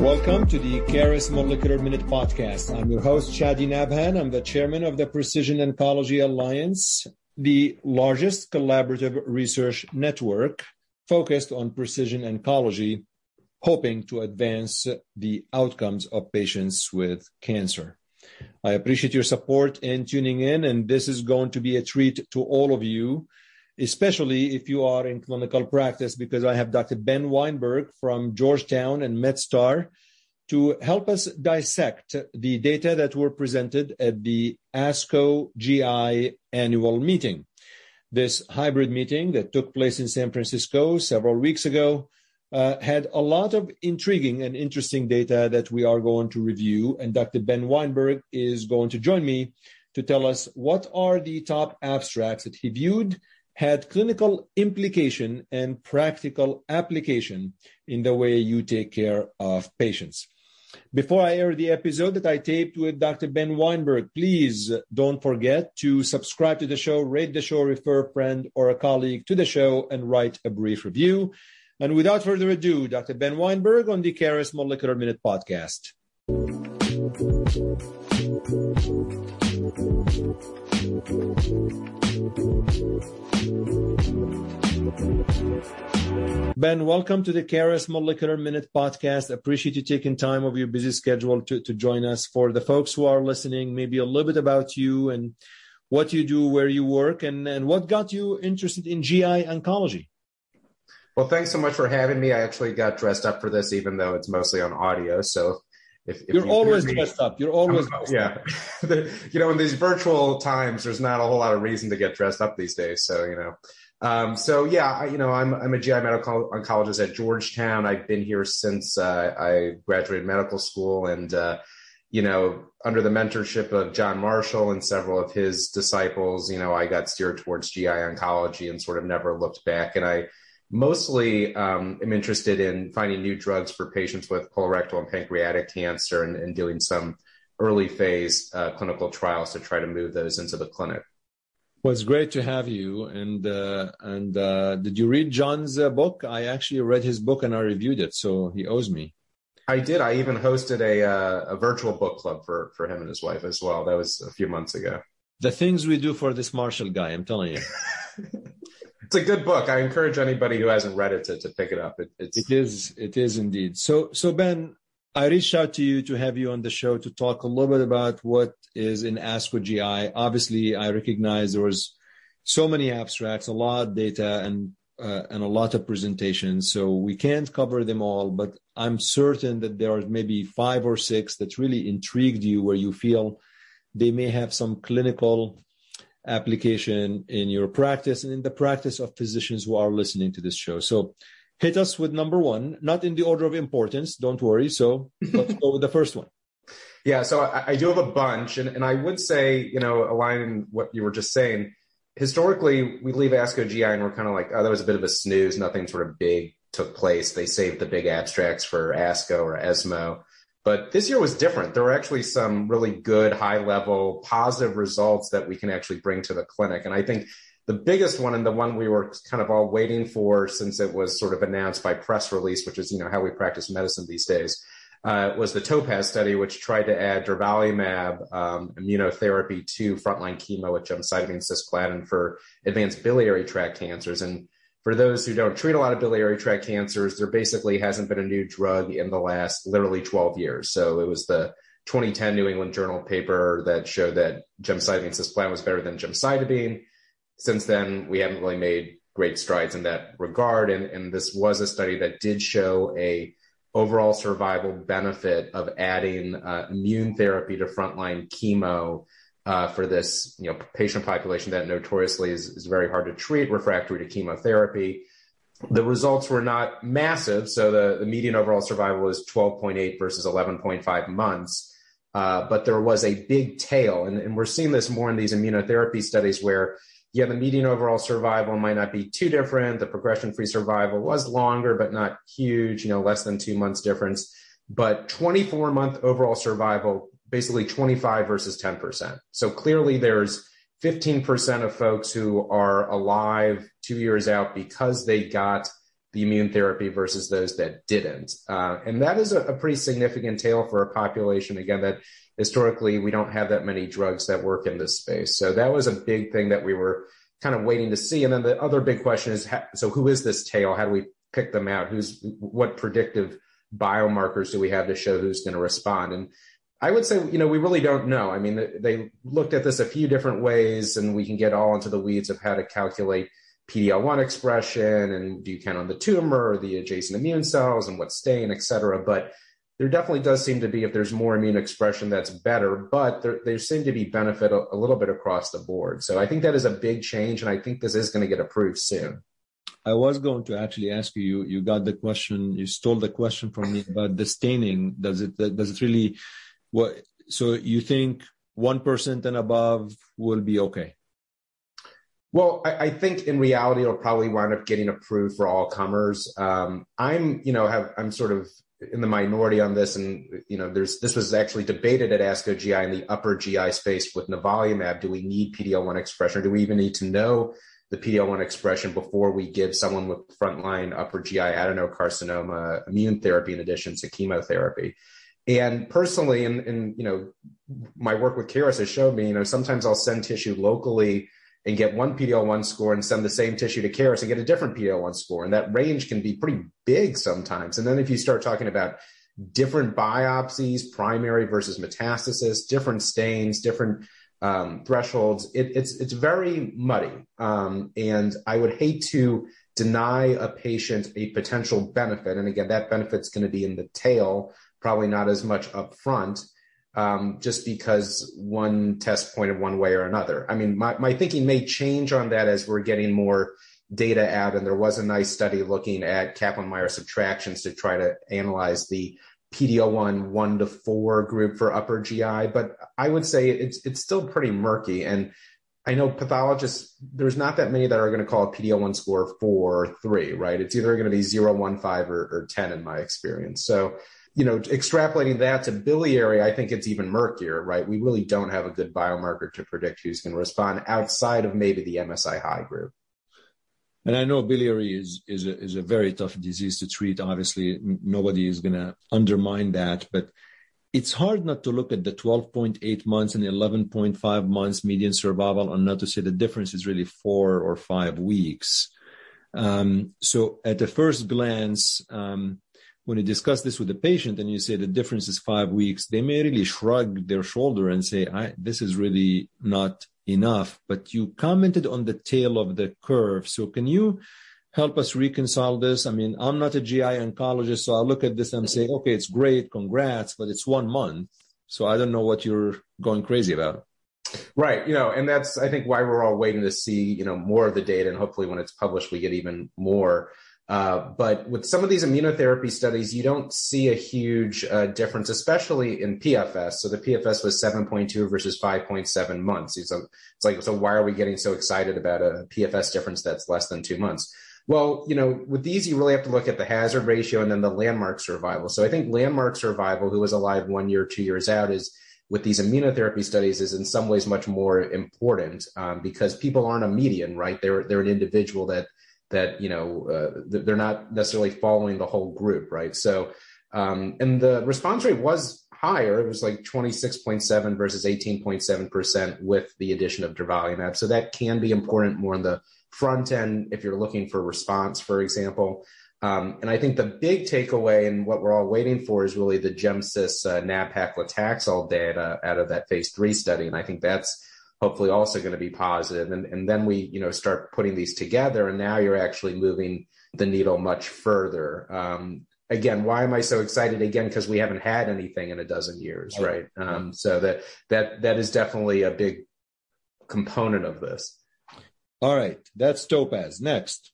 Welcome to the Caris Molecular Minute Podcast. I'm your host, Chadi Nabhan. I'm the chairman of the Precision Oncology Alliance, the largest collaborative research network focused on precision oncology, hoping to advance the outcomes of patients with cancer. I appreciate your support and tuning in, and this is going to be a treat to all of you especially if you are in clinical practice, because I have Dr. Ben Weinberg from Georgetown and MedStar to help us dissect the data that were presented at the ASCO GI annual meeting. This hybrid meeting that took place in San Francisco several weeks ago uh, had a lot of intriguing and interesting data that we are going to review. And Dr. Ben Weinberg is going to join me to tell us what are the top abstracts that he viewed had clinical implication and practical application in the way you take care of patients. Before I air the episode that I taped with Dr. Ben Weinberg, please don't forget to subscribe to the show, rate the show, refer a friend or a colleague to the show, and write a brief review. And without further ado, Dr. Ben Weinberg on the Caris Molecular Minute podcast. Ben, welcome to the Caris Molecular Minute podcast. Appreciate you taking time of your busy schedule to, to join us. For the folks who are listening, maybe a little bit about you and what you do, where you work, and, and what got you interested in GI oncology. Well, thanks so much for having me. I actually got dressed up for this, even though it's mostly on audio. So if, if you're you always me, dressed up, you're always yeah. you know, in these virtual times, there's not a whole lot of reason to get dressed up these days. So you know, um, so yeah, I, you know, I'm I'm a GI medical oncologist at Georgetown. I've been here since uh, I graduated medical school, and uh, you know, under the mentorship of John Marshall and several of his disciples, you know, I got steered towards GI oncology and sort of never looked back. And I mostly um, am interested in finding new drugs for patients with colorectal and pancreatic cancer and, and doing some early phase uh, clinical trials to try to move those into the clinic. Well, it's great to have you. And uh, and uh, did you read John's uh, book? I actually read his book and I reviewed it, so he owes me. I did. I even hosted a uh, a virtual book club for for him and his wife as well. That was a few months ago. The things we do for this Marshall guy, I'm telling you. it's a good book. I encourage anybody who hasn't read it to, to pick it up. It, it's... it is. It is indeed. So so Ben, I reached out to you to have you on the show to talk a little bit about what is in ASCO GI. Obviously, I recognize there was so many abstracts, a lot of data, and uh, and a lot of presentations. So we can't cover them all, but I'm certain that there are maybe five or six that really intrigued you, where you feel they may have some clinical application in your practice and in the practice of physicians who are listening to this show. So hit us with number one, not in the order of importance. Don't worry. So let's go with the first one. Yeah, so I, I do have a bunch, and, and I would say, you know, aligning what you were just saying, historically, we leave ASCO GI and we're kind of like, oh, that was a bit of a snooze. Nothing sort of big took place. They saved the big abstracts for ASCO or ESMO. But this year was different. There were actually some really good, high level, positive results that we can actually bring to the clinic. And I think the biggest one and the one we were kind of all waiting for since it was sort of announced by press release, which is you know how we practice medicine these days, uh, was the Topaz study, which tried to add durvalumab um, immunotherapy to frontline chemo with gemcitabine cisplatin for advanced biliary tract cancers. And for those who don't treat a lot of biliary tract cancers, there basically hasn't been a new drug in the last literally 12 years. So it was the 2010 New England Journal paper that showed that gemcitabine cisplatin was better than gemcitabine since then, we haven't really made great strides in that regard. And, and this was a study that did show a overall survival benefit of adding uh, immune therapy to frontline chemo uh, for this you know patient population that notoriously is, is very hard to treat, refractory to chemotherapy. The results were not massive, so the, the median overall survival was 12.8 versus 11.5 months. Uh, but there was a big tail, and, and we're seeing this more in these immunotherapy studies where yeah, the median overall survival might not be too different. The progression free survival was longer, but not huge, you know, less than two months difference. But 24 month overall survival, basically 25 versus 10%. So clearly there's 15% of folks who are alive two years out because they got the immune therapy versus those that didn't. Uh, and that is a, a, pretty significant tail for a population, again, that historically we don't have that many drugs that work in this space. So that was a big thing that we were kind of waiting to see. And then the other big question is so who is this tail? How do we pick them out? Who's what predictive biomarkers do we have to show who's going to respond? And I would say, you know, we really don't know. I mean, they looked at this a few different ways, and we can get all into the weeds of how to calculate PD-L1 expression and do you count on the tumor or the adjacent immune cells and what's staying, et cetera. But there definitely does seem to be, if there's more immune expression, that's better. But there, there seem to be benefit a, a little bit across the board. So I think that is a big change, and I think this is going to get approved soon. I was going to actually ask you. You got the question. You stole the question from me about the staining. Does it does it really what? So you think one percent and above will be okay? Well, I, I, think in reality it'll probably wind up getting approved for all comers. Um, I'm, you know, have I'm sort of in the minority on this, and you know, there's this was actually debated at ASCO GI in the upper GI space with nivolumab. Do we need PD-L1 expression, or do we even need to know the PD-L1 expression before we give someone with frontline upper GI adenocarcinoma immune therapy in addition to chemotherapy? And personally, and, you know, my work with Caris has showed me, you know, sometimes I'll send tissue locally and get one PD-L1 score and send the same tissue to Caris and get a different PD-L1 score. And that range can be pretty big sometimes. And then if you start talking about different biopsies, primary versus metastasis, different stains, different um, thresholds, it, it's it's very muddy. Um, and I would hate to deny a patient a potential benefit. And again, that benefit's going to be in the tail, probably not as much up front um, just because one test pointed one way or another. I mean, my, my thinking may change on that as we're getting more data out. And there was a nice study looking at Kaplan Meier subtractions to try to analyze the PD-L1 one to four group for upper GI. But I would say it's it's still pretty murky. And I know pathologists, there's not that many that are going to call a PD-L1 score four or three, right? It's either going to be zero, one, five, or, or 10 in my experience. So you know, extrapolating that to biliary, I think it's even murkier, right? We really don't have a good biomarker to predict who's going to respond outside of maybe the MSI high group. And I know biliary is is a, is a very tough disease to treat. Obviously, nobody is going to undermine that, but it's hard not to look at the 12.8 months and 11.5 months median survival and not to say the difference is really four or five weeks. Um, so at the first glance, um, when you discuss this with the patient and you say the difference is five weeks, they may really shrug their shoulder and say, this is really not enough. But you commented on the tail of the curve. So can you help us reconcile this? I mean, I'm not a GI oncologist, so I look at this and say, okay, it's great, congrats, but it's one month. So I don't know what you're going crazy about. Right. You know, and that's, I think, why we're all waiting to see, you know, more of the data. And hopefully when it's published, we get even more. Uh, but with some of these immunotherapy studies, you don't see a huge uh, difference, especially in PFS. So the PFS was 7.2 versus 5.7 months. It's, a, it's like, so why are we getting so excited about a PFS difference that's less than two months? Well, you know, with these, you really have to look at the hazard ratio and then the landmark survival. So I think landmark survival, who was alive one year, two years out, is with these immunotherapy studies is in some ways much more important um, because people aren't a median, right? They're they're an individual that that you know uh, they're not necessarily following the whole group, right? So, um, and the response rate was higher. It was like 26.7 versus 18.7 percent with the addition of durvalumab. So that can be important more on the front end if you're looking for response, for example. Um, and I think the big takeaway and what we're all waiting for is really the GemCis uh, nab-paclitaxel data out of that phase three study. And I think that's hopefully also going to be positive. And, and then we, you know, start putting these together and now you're actually moving the needle much further. Um, again, why am I so excited? Again, because we haven't had anything in a dozen years, right? Um, so that, that, that is definitely a big component of this. All right. That's Topaz. Next.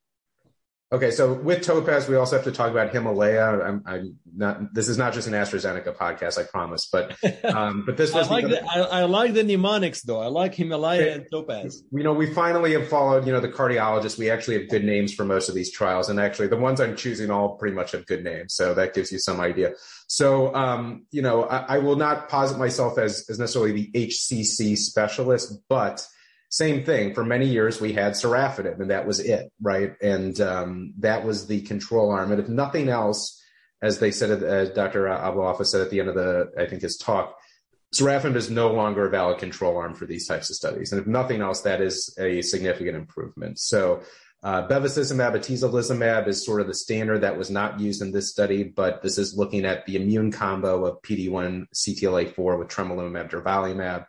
Okay, so with Topaz, we also have to talk about Himalaya. I'm, I'm, not. This is not just an AstraZeneca podcast, I promise. But um, but this was. I like the, I, I, like the mnemonics though. I like Himalaya and Topaz. You know, we finally have followed. You know, the cardiologists. We actually have good names for most of these trials, and actually, the ones I'm choosing all pretty much have good names. So that gives you some idea. So um, you know, I, I will not posit myself as as necessarily the HCC specialist, but same thing. For many years, we had sorafenib, and that was it, right? And um, that was the control arm. And if nothing else, as they said, as Dr. Abou-Alfa said at the end of the, I think his talk, sorafenib is no longer a valid control arm for these types of studies. And if nothing else, that is a significant improvement. So uh, bevacizumab, atezolizumab is sort of the standard that was not used in this study, but this is looking at the immune combo of PD-1 CTLA-4 with tremelimumab, durvalumab,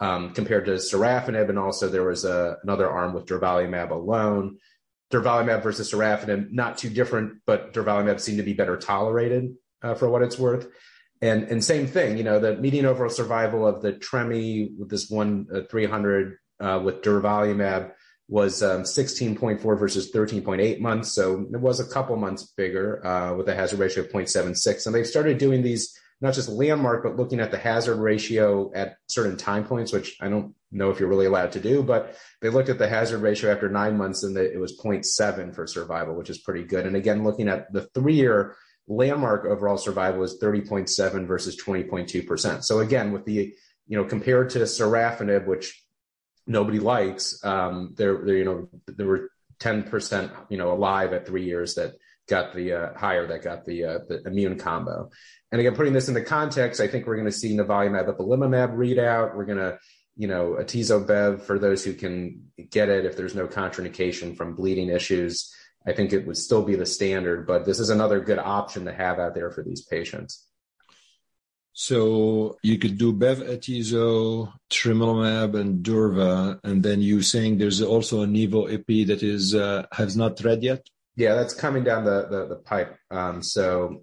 um, compared to sorafenib, and also there was a, another arm with durvalumab alone. Durvalumab versus sorafenib, not too different, but durvalumab seemed to be better tolerated uh, for what it's worth. And and same thing, you know, the median overall survival of the Tremi with this one uh, 300 uh, with durvalumab was um, 16.4 versus 13.8 months. So it was a couple months bigger uh, with a hazard ratio of 0.76. And they've started doing these not just landmark, but looking at the hazard ratio at certain time points, which I don't know if you're really allowed to do, but they looked at the hazard ratio after nine months and it was 0.7 for survival, which is pretty good. And again, looking at the three year landmark overall survival is 30.7 versus 20.2%. So again, with the, you know, compared to sorafenib, which nobody likes, um, there, there, you know, there were 10%, you know, alive at three years that got the uh, higher that got the uh, the immune combo. And again, putting this into context, I think we're going to see nivolumab ipilimumab readout. We're going to, you know, atezo-bev for those who can get it if there's no contraindication from bleeding issues. I think it would still be the standard, but this is another good option to have out there for these patients. So you could do Bev Atezo, Tremelimumab, and Durva, and then you saying there's also a Nivo Ipi that is uh, has not read yet. Yeah, that's coming down the the, the pipe. Um, so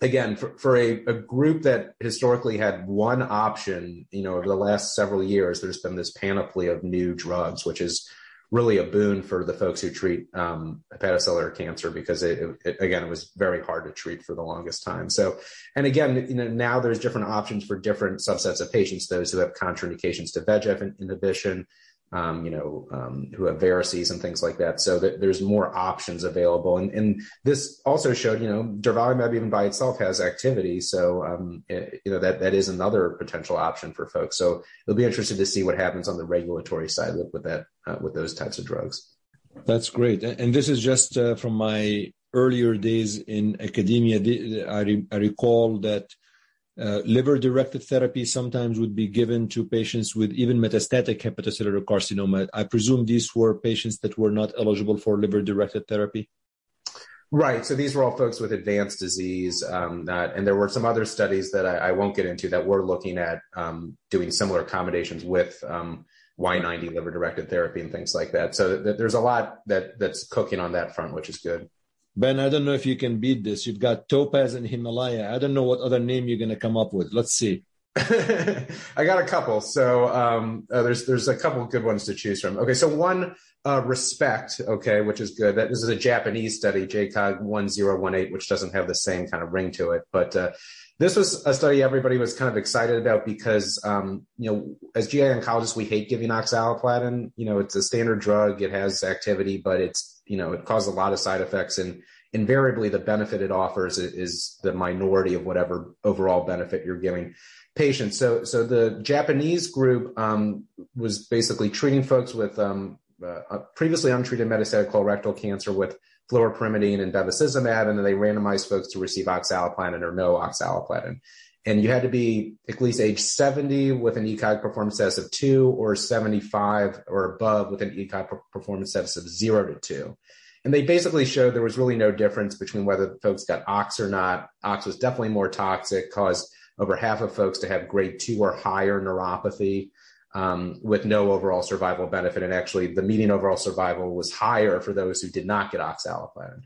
again, for, for a, a, group that historically had one option, you know, over the last several years, there's been this panoply of new drugs, which is really a boon for the folks who treat um, hepatocellular cancer because it, it, again, it was very hard to treat for the longest time. So, and again, you know, now there's different options for different subsets of patients, those who have contraindications to VEGF inhibition, um, you know, um, who have varices and things like that. So that there's more options available. And, and this also showed, you know, durvalumab even by itself has activity. So, um, it, you know, that, that is another potential option for folks. So it'll be interesting to see what happens on the regulatory side with, with that, uh, with those types of drugs. That's great. And this is just uh, from my earlier days in academia. I, re- I recall that uh, liver-directed therapy sometimes would be given to patients with even metastatic hepatocellular carcinoma. I presume these were patients that were not eligible for liver-directed therapy. Right. So these were all folks with advanced disease, um, that, and there were some other studies that I, I won't get into that were looking at um, doing similar accommodations with um, Y90 liver-directed therapy and things like that. So th- there's a lot that that's cooking on that front, which is good. Ben, I don't know if you can beat this. You've got Topaz and Himalaya. I don't know what other name you're going to come up with. Let's see. I got a couple. So um, uh, there's there's a couple good ones to choose from. Okay, so one uh, respect. Okay, which is good. That this is a Japanese study, JCOG one zero one eight, which doesn't have the same kind of ring to it. But uh, this was a study everybody was kind of excited about because um, you know, as GI oncologists, we hate giving oxaliplatin. You know, it's a standard drug. It has activity, but it's you know, it causes a lot of side effects and invariably the benefit it offers is the minority of whatever overall benefit you're giving patients. So, so the Japanese group um, was basically treating folks with um, uh, previously untreated metastatic colorectal cancer with fluoropyrimidine and bevacizumab, and then they randomized folks to receive oxaliplatin or no oxaliplatin. And you had to be at least age 70 with an ECOG performance status of two or 75 or above with an ECOG performance status of zero to two. And they basically showed there was really no difference between whether folks got ox or not. Ox was definitely more toxic, caused over half of folks to have grade two or higher neuropathy um, with no overall survival benefit. And actually, the median overall survival was higher for those who did not get oxaliplatin.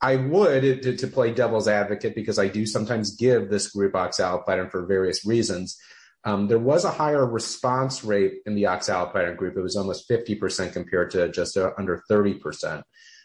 I would to, to, play devil's advocate because I do sometimes give this group oxaliplatin for various reasons. Um, there was a higher response rate in the oxaliplatin group. It was almost 50% compared to just under 30%.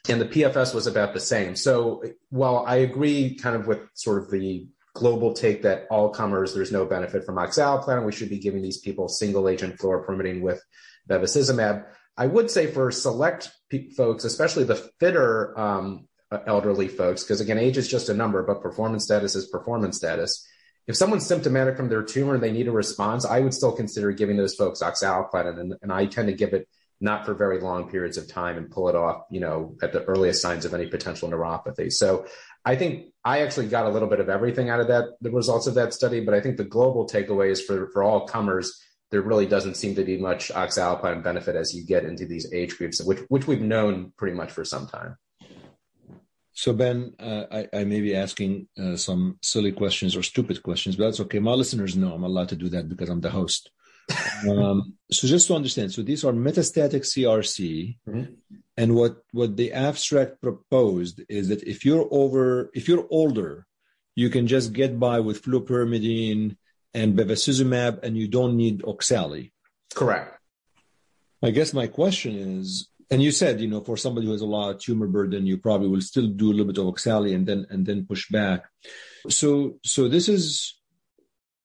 And the PFS was about the same. So while I agree kind of with sort of the global take that all comers, there's no benefit from oxaliplatin, we should be giving these people single agent fluoropyrimidine with bevacizumab. I would say for select folks, especially the fitter um, elderly folks, because again, age is just a number, but performance status is performance status. if someone's symptomatic from their tumor and they need a response, I would still consider giving those folks oxaliplatin. And, and I tend to give it not for very long periods of time and pull it off, you know, at the earliest signs of any potential neuropathy. So I think I actually got a little bit of everything out of that, the results of that study. But I think the global takeaway is for, for all comers, there really doesn't seem to be much oxaliplatin benefit as you get into these age groups, which, which we've known pretty much for some time. So Ben, uh, I, I, may be asking uh, some silly questions or stupid questions, but that's okay. My listeners know I'm allowed to do that because I'm the host. um, so just to understand, so these are metastatic CRC, mm-hmm. And what what the abstract proposed is that if you're over, if you're older, you can just get by with fluoropyrimidine and bevacizumab, and you don't need oxali. Correct. I guess my question is, and you said, you know, for somebody who has a lot of tumor burden, you probably will still do a little bit of oxali and then and then push back. So so this is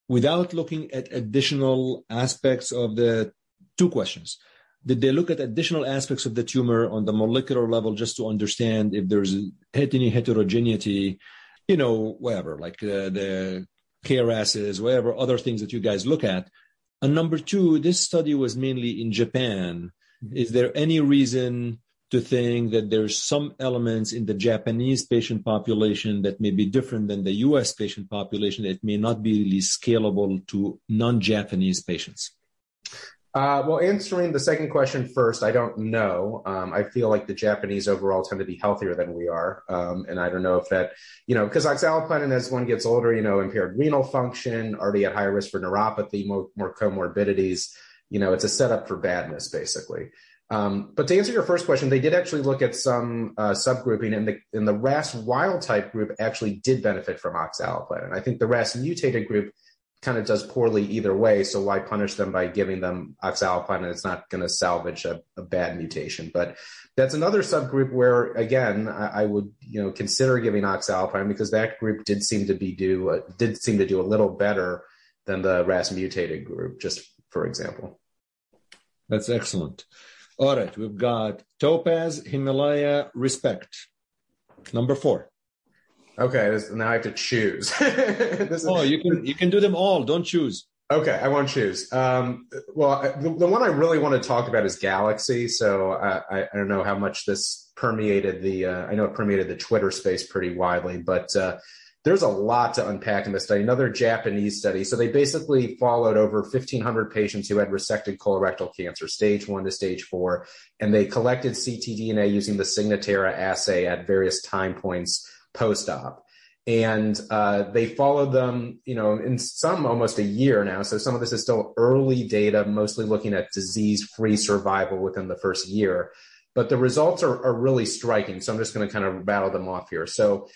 without looking at additional aspects of the two questions. Did they look at additional aspects of the tumor on the molecular level just to understand if there's any heterogeneity, you know, whatever, like uh, the KRASs, whatever other things that you guys look at? And number two, this study was mainly in Japan. Mm-hmm. Is there any reason to think that there's some elements in the Japanese patient population that may be different than the US patient population that may not be really scalable to non Japanese patients? Uh, well, answering the second question first, I don't know. Um, I feel like the Japanese overall tend to be healthier than we are. Um, and I don't know if that, you know, because oxaliplatin as one gets older, you know, impaired renal function, already at higher risk for neuropathy, more, more comorbidities, you know, it's a setup for badness, basically. Um, but to answer your first question, they did actually look at some uh, subgrouping, and the, and the RAS wild type group actually did benefit from oxaliplatin. I think the RAS mutated group kind of does poorly either way. So why punish them by giving them oxaliplatin? It's not going to salvage a, a, bad mutation. But that's another subgroup where, again, I, I, would you know consider giving oxaliplatin because that group did seem to be do uh, did seem to do a little better than the RAS mutated group, just for example. That's excellent. All right, we've got Topaz, Himalaya, Respect. Number four. Okay, this, now I have to choose. is, oh, you can you can do them all. Don't choose. Okay, I won't choose. Um, well, the, the, one I really want to talk about is Galaxy. So uh, I, I, don't know how much this permeated the. Uh, I know it permeated the Twitter space pretty widely, but uh, there's a lot to unpack in this study. Another Japanese study. So they basically followed over 1,500 patients who had resected colorectal cancer, stage one to stage four, and they collected ctDNA using the Signatera assay at various time points post-op. And uh, they followed them, you know, in some almost a year now. So some of this is still early data, mostly looking at disease-free survival within the first year. But the results are, are really striking. So I'm just going to kind of rattle them off here. So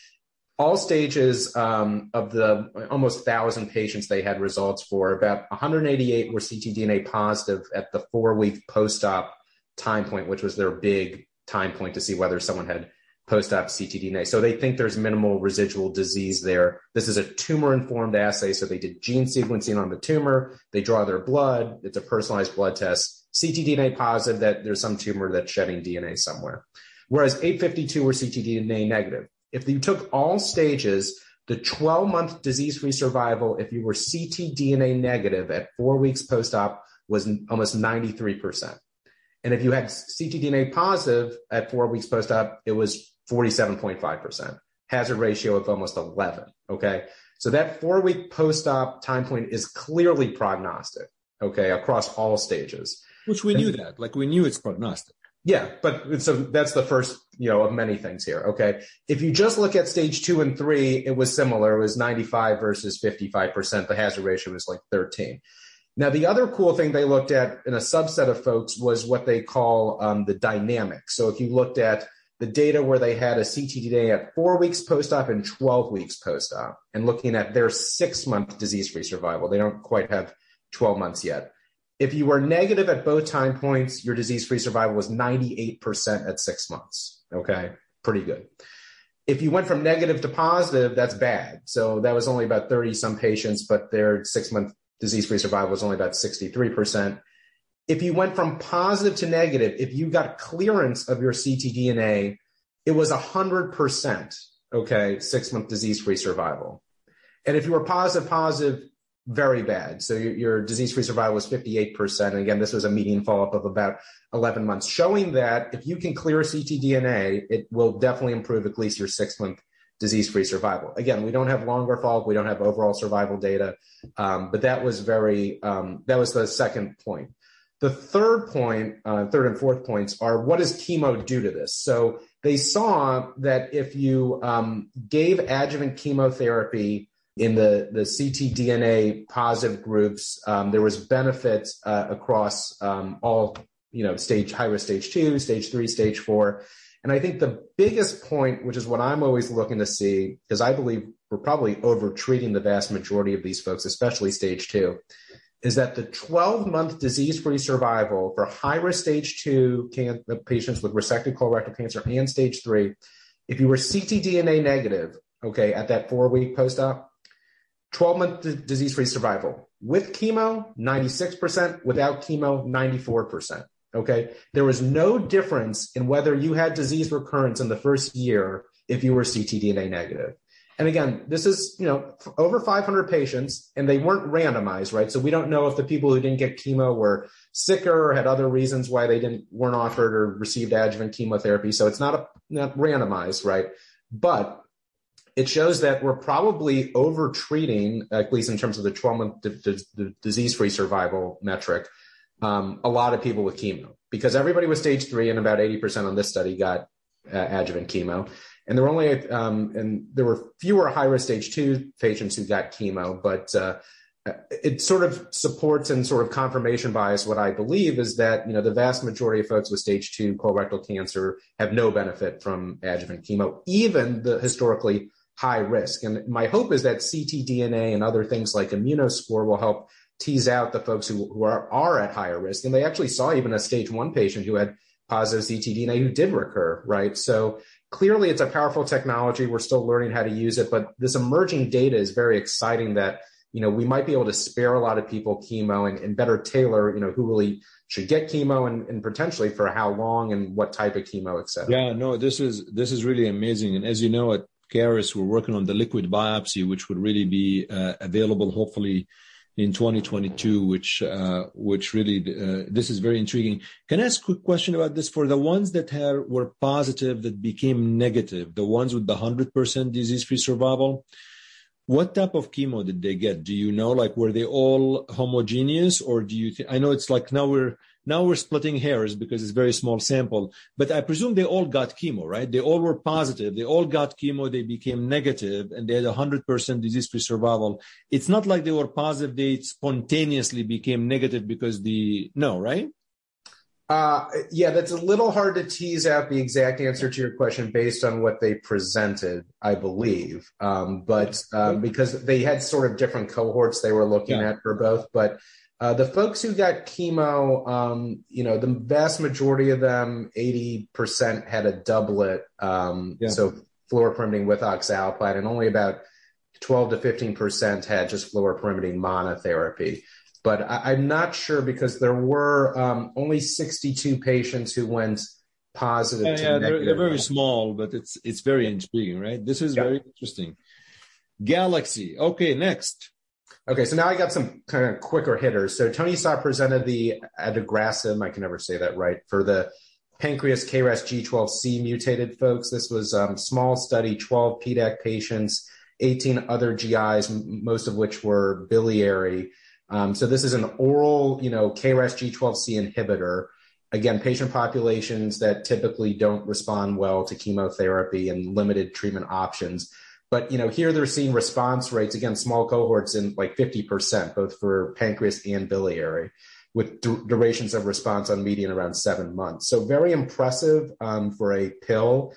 all stages um, of the almost thousand patients they had results for, about 188 were ctDNA positive at the four week post op time point, which was their big time point to see whether someone had post op ctDNA. So they think there's minimal residual disease there. This is a tumor informed assay. So they did gene sequencing on the tumor, they draw their blood, it's a personalized blood test. ctDNA positive that there's some tumor that's shedding DNA somewhere. Whereas 852 were ctDNA negative if you took all stages, the 12 month disease free survival, if you were ctDNA negative at four weeks post op, was almost 93%. And if you had ctDNA positive at four weeks post op, it was 47.5%, hazard ratio of almost 11. Okay. So that four week post op time point is clearly prognostic, okay, across all stages. Which we knew that, like we knew it's prognostic. Yeah, but so that's the first, you know, of many things here. Okay. If you just look at stage two and three, it was similar. It was 95 versus 55%. The hazard ratio was like 13. Now, the other cool thing they looked at in a subset of folks was what they call um, the dynamic. So if you looked at the data where they had a ctDNA at four weeks post op and 12 weeks post op, and looking at their six month disease free survival, they don't quite have 12 months yet. If you were negative at both time points, your disease free survival was 98% at six months. Okay, pretty good. If you went from negative to positive, that's bad. So that was only about 30 some patients, but their six month disease free survival was only about 63%. If you went from positive to negative, if you got clearance of your ctDNA, it was 100%, okay, six month disease free survival. And if you were positive, positive, very bad. So your, your disease-free survival was 58%. And again, this was a median follow-up of about 11 months, showing that if you can clear ctDNA, it will definitely improve at least your six-month disease-free survival. Again, we don't have longer follow-up, we don't have overall survival data, um, but that was very um, that was the second point. The third point, uh, third and fourth points are what does chemo do to this? So they saw that if you um, gave adjuvant chemotherapy in the, the ctDNA positive groups, um, there was benefit uh, across um, all, you know, stage high risk stage two, stage three, stage four. And I think the biggest point, which is what I'm always looking to see, because I believe we're probably over treating the vast majority of these folks, especially stage two, is that the 12 month disease free survival for high risk stage two can- uh, patients with resected colorectal cancer and stage three, if you were ctDNA negative, okay, at that four week post op, 12 month d- disease free survival. With chemo, 96%. Without chemo, 94%. Okay. There was no difference in whether you had disease recurrence in the first year if you were ctDNA negative. And again, this is, you know, over 500 patients and they weren't randomized, right? So we don't know if the people who didn't get chemo were sicker or had other reasons why they didn't, weren't offered or received adjuvant chemotherapy. So it's not, a, not randomized, right? But it shows that we're probably over treating, at least in terms of the 12 month d- d- disease free survival metric, um, a lot of people with chemo because everybody was stage three and about 80% on this study got uh, adjuvant chemo and there were only um, and there were fewer high risk stage two patients who got chemo, but uh, it sort of supports and sort of confirmation bias. What I believe is that you know the vast majority of folks with stage two colorectal cancer have no benefit from adjuvant chemo, even the historically high risk. And my hope is that ctDNA and other things like Immunoscore will help tease out the folks who, who are, are at higher risk. And they actually saw even a stage one patient who had positive ctDNA who did recur, right? So clearly it's a powerful technology. We're still learning how to use it, but this emerging data is very exciting that, you know, we might be able to spare a lot of people chemo and, and better tailor, you know, who really should get chemo and, and, potentially for how long and what type of chemo, et cetera. Yeah, no, this is, this is really amazing. And as you know, at Caris, we're working on the liquid biopsy, which would really be uh, available hopefully in 2022, which uh, which really uh, this is very intriguing. Can I ask a quick question about this? For the ones that were positive that became negative, the ones with the 100% disease-free survival, what type of chemo did they get? Do you know? Like, were they all homogeneous, or do you? I know it's like now we're now we're splitting hairs because it's very small sample, but I presume they all got chemo, right? They all were positive. They all got chemo. They became negative and they had a hundred percent disease-free survival. It's not like they were positive. They spontaneously became negative because the, no, right? Uh, yeah, that's a little hard to tease out the exact answer to your question based on what they presented, I believe. Um, but um, because they had sort of different cohorts they were looking yeah. at for both, but uh, the folks who got chemo, um, you know, the vast majority of them, 80% had a doublet. Um, yeah. So fluoropyrimidine with oxaliplatin, and only about 12 to 15% had just fluoropyrimidine monotherapy. But I, am not sure because there were um, only 62 patients who went positive. Yeah, yeah they're, they're, very small, but it's it's very intriguing, right? This is yeah. very interesting. Galaxy. Okay, next. Okay, so now I got some kind of quicker hitters. So Tony Saw presented the adagrasib, I can never say that right, for the pancreas KRAS G12C mutated folks. This was um, small study, 12 PDAC patients, 18 other GIs, most of which were biliary. Um, so this is an oral, you know, KRAS G12C inhibitor. Again, patient populations that typically don't respond well to chemotherapy and limited treatment options. But you know, here they're seeing response rates again, small cohorts in like 50%, both for pancreas and biliary, with du- durations of response on median around seven months. So very impressive um, for a pill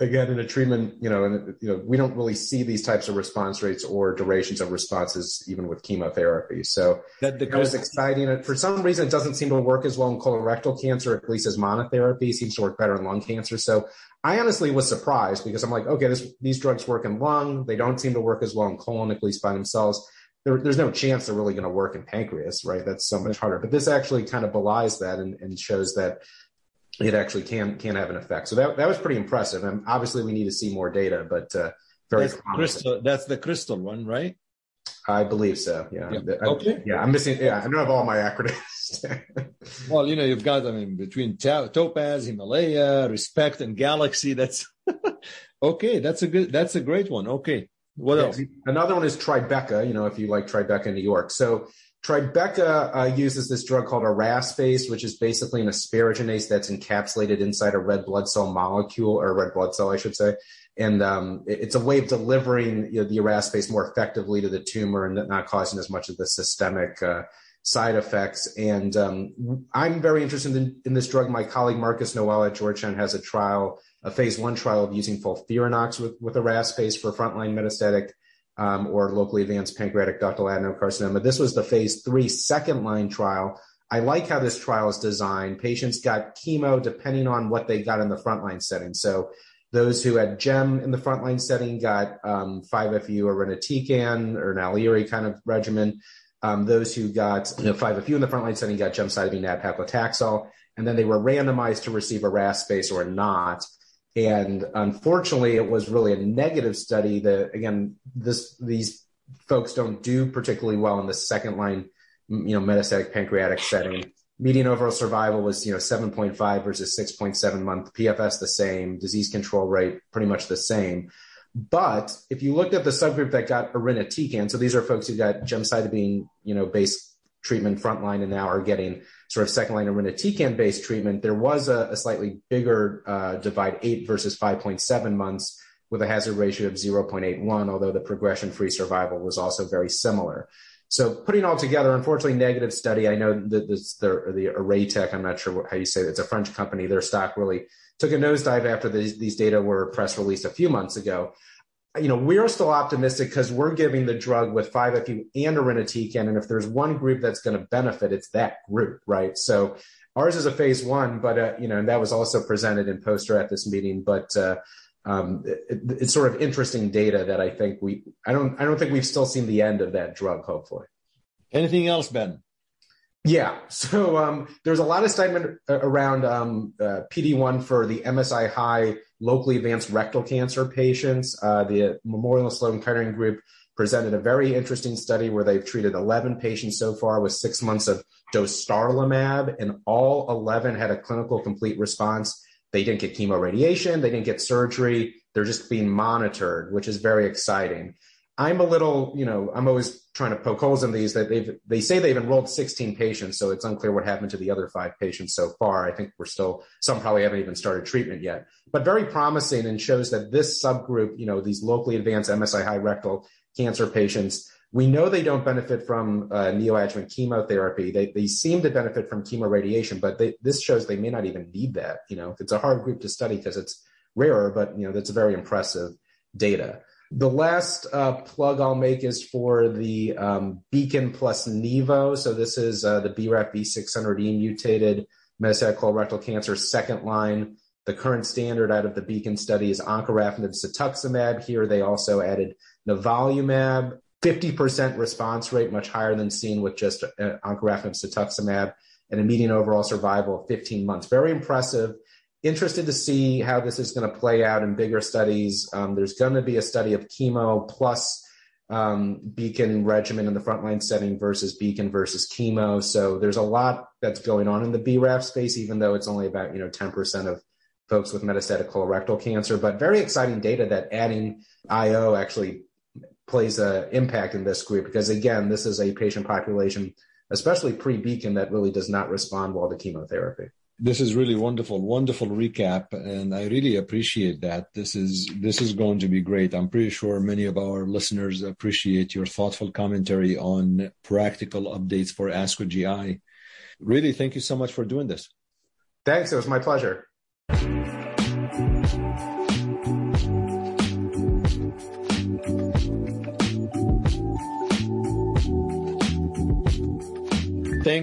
again in a treatment you know and you know we don't really see these types of response rates or durations of responses even with chemotherapy. So that, that was exciting. And for some reason it doesn't seem to work as well in colorectal cancer at least as monotherapy. It seems to work better in lung cancer. So i honestly was surprised because i'm like okay this, these drugs work in lung. They don't seem to work as well in colon at least by themselves. There, there's no chance they're really going to work in pancreas right? That's so much harder. But this actually kind of belies that and, and shows that it actually can can have an effect. So that that was pretty impressive. And obviously, we need to see more data, but uh, very that's KRYSTAL. That's the KRYSTAL one, right? I believe so. Yeah. Yeah. I- Okay. Yeah, I'm missing. Yeah, I don't have all my acronyms. Well, you know, you've got, I mean, between Ta- Topaz, Himalaya, Respect, and Galaxy. That's okay. That's a good, that's a great one. Okay. What else? Another one is Tribeca, you know, if you like Tribeca New York. So Tribeca uh, uses this drug called eryaspase, which is basically an asparaginase that's encapsulated inside a red blood cell molecule, or red blood cell, I should say. And um, it's a way of delivering you know, the eryaspase more effectively to the tumor and not causing as much of the systemic uh, side effects. And um, I'm very interested in, in this drug. My colleague Marcus Noel at Georgetown has a trial, a phase one trial of using FOLFIRINOX with, with eryaspase for frontline metastatic um, or locally advanced pancreatic ductal adenocarcinoma. This was the phase three second line trial. I like how this trial is designed. Patients got chemo depending on what they got in the frontline setting. So those who had GEM in the frontline setting got um, 5FU or irinotecan or an Alieri kind of regimen. Um, those who got you know, 5FU in the frontline setting got gemcitabine, nab-paclitaxel, and then they were randomized to receive eryaspase or not. And unfortunately, it was really a negative study. That again, this these folks don't do particularly well in the second line, you know, metastatic pancreatic setting. Median overall survival was you know 7.5 versus 6.7 month. PFS the same. Disease control rate pretty much the same. But if you looked at the subgroup that got irinotecan, so these are folks who got gemcitabine, you know, based treatment frontline and now are getting sort of second line irinotecan based treatment, there was a, slightly bigger uh, divide, eight versus 5.7 months, with a hazard ratio of 0.81, although the progression free survival was also very similar. So putting all together, unfortunately, negative study. I know that the, Erytech, I'm not sure how you say it, it's a French company. Their stock really took a nosedive after these data were press released a few months ago. You know, we're still optimistic because we're giving the drug with 5FU and irinotecan. And if there's one group that's going to benefit, it's that group, right? So ours is a phase one, but, uh, you know, and that was also presented in poster at this meeting. But, uh, um, it, it's sort of interesting data that I think we, I don't, I don't think we've still seen the end of that drug, hopefully. Anything else, Ben? Yeah. So um, there's a lot of excitement around um, uh, PD1 for the MSI high locally advanced rectal cancer patients. Uh, the Memorial Sloan Kettering group presented a very interesting study where they've treated 11 patients so far with six months of dostarlimab, and all 11 had a clinical complete response. They didn't get chemoradiation, they didn't get surgery. They're just being monitored, which is very exciting. I'm a little, you know, I'm always trying to poke holes in these that they've, they say they've enrolled 16 patients. So it's unclear what happened to the other five patients so far. I think we're still, some probably haven't even started treatment yet, but very promising and shows that this subgroup, you know, these locally advanced MSI high rectal cancer patients, we know they don't benefit from uh, neoadjuvant chemotherapy. They, they seem to benefit from chemoradiation, but they, this shows they may not even need that. You know, it's a hard group to study because it's rarer, but you know, that's very impressive data. The last uh, plug I'll make is for the um, Beacon plus Nivo. So this is uh, the BRAF V600E mutated metastatic colorectal cancer second line. The current standard out of the Beacon study is encorafenib cetuximab. Here they also added nivolumab. 50% response rate, much higher than seen with just uh, encorafenib cetuximab, and a median overall survival of 15 months. Very impressive interested to see how this is going to play out in bigger studies. Um, there's going to be a study of chemo plus um, Beacon regimen in the frontline setting versus Beacon versus chemo. So there's a lot that's going on in the BRAF space, even though it's only about you know 10% of folks with metastatic colorectal cancer. But very exciting data that adding IO actually plays an impact in this group because again, this is a patient population, especially pre-Beacon, that really does not respond well to chemotherapy this is really wonderful wonderful recap and i really appreciate that. This is this is going to be great. I'm pretty sure many of our listeners appreciate your thoughtful commentary on practical updates for asco gi really thank you so much for doing this. Thanks. It was my pleasure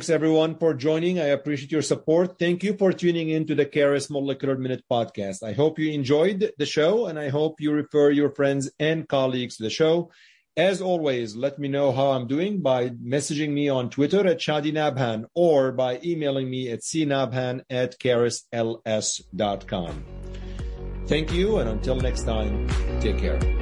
Thanks everyone for joining. I appreciate your support. Thank you for tuning in to the Caris Molecular Minute podcast. I hope you enjoyed the show and I hope you refer your friends and colleagues to the show. As always, let me know how I'm doing by messaging me on Twitter at Chadi Nabhan or by emailing me at cnabhan at carisls.com. Thank you, and until next time, take care.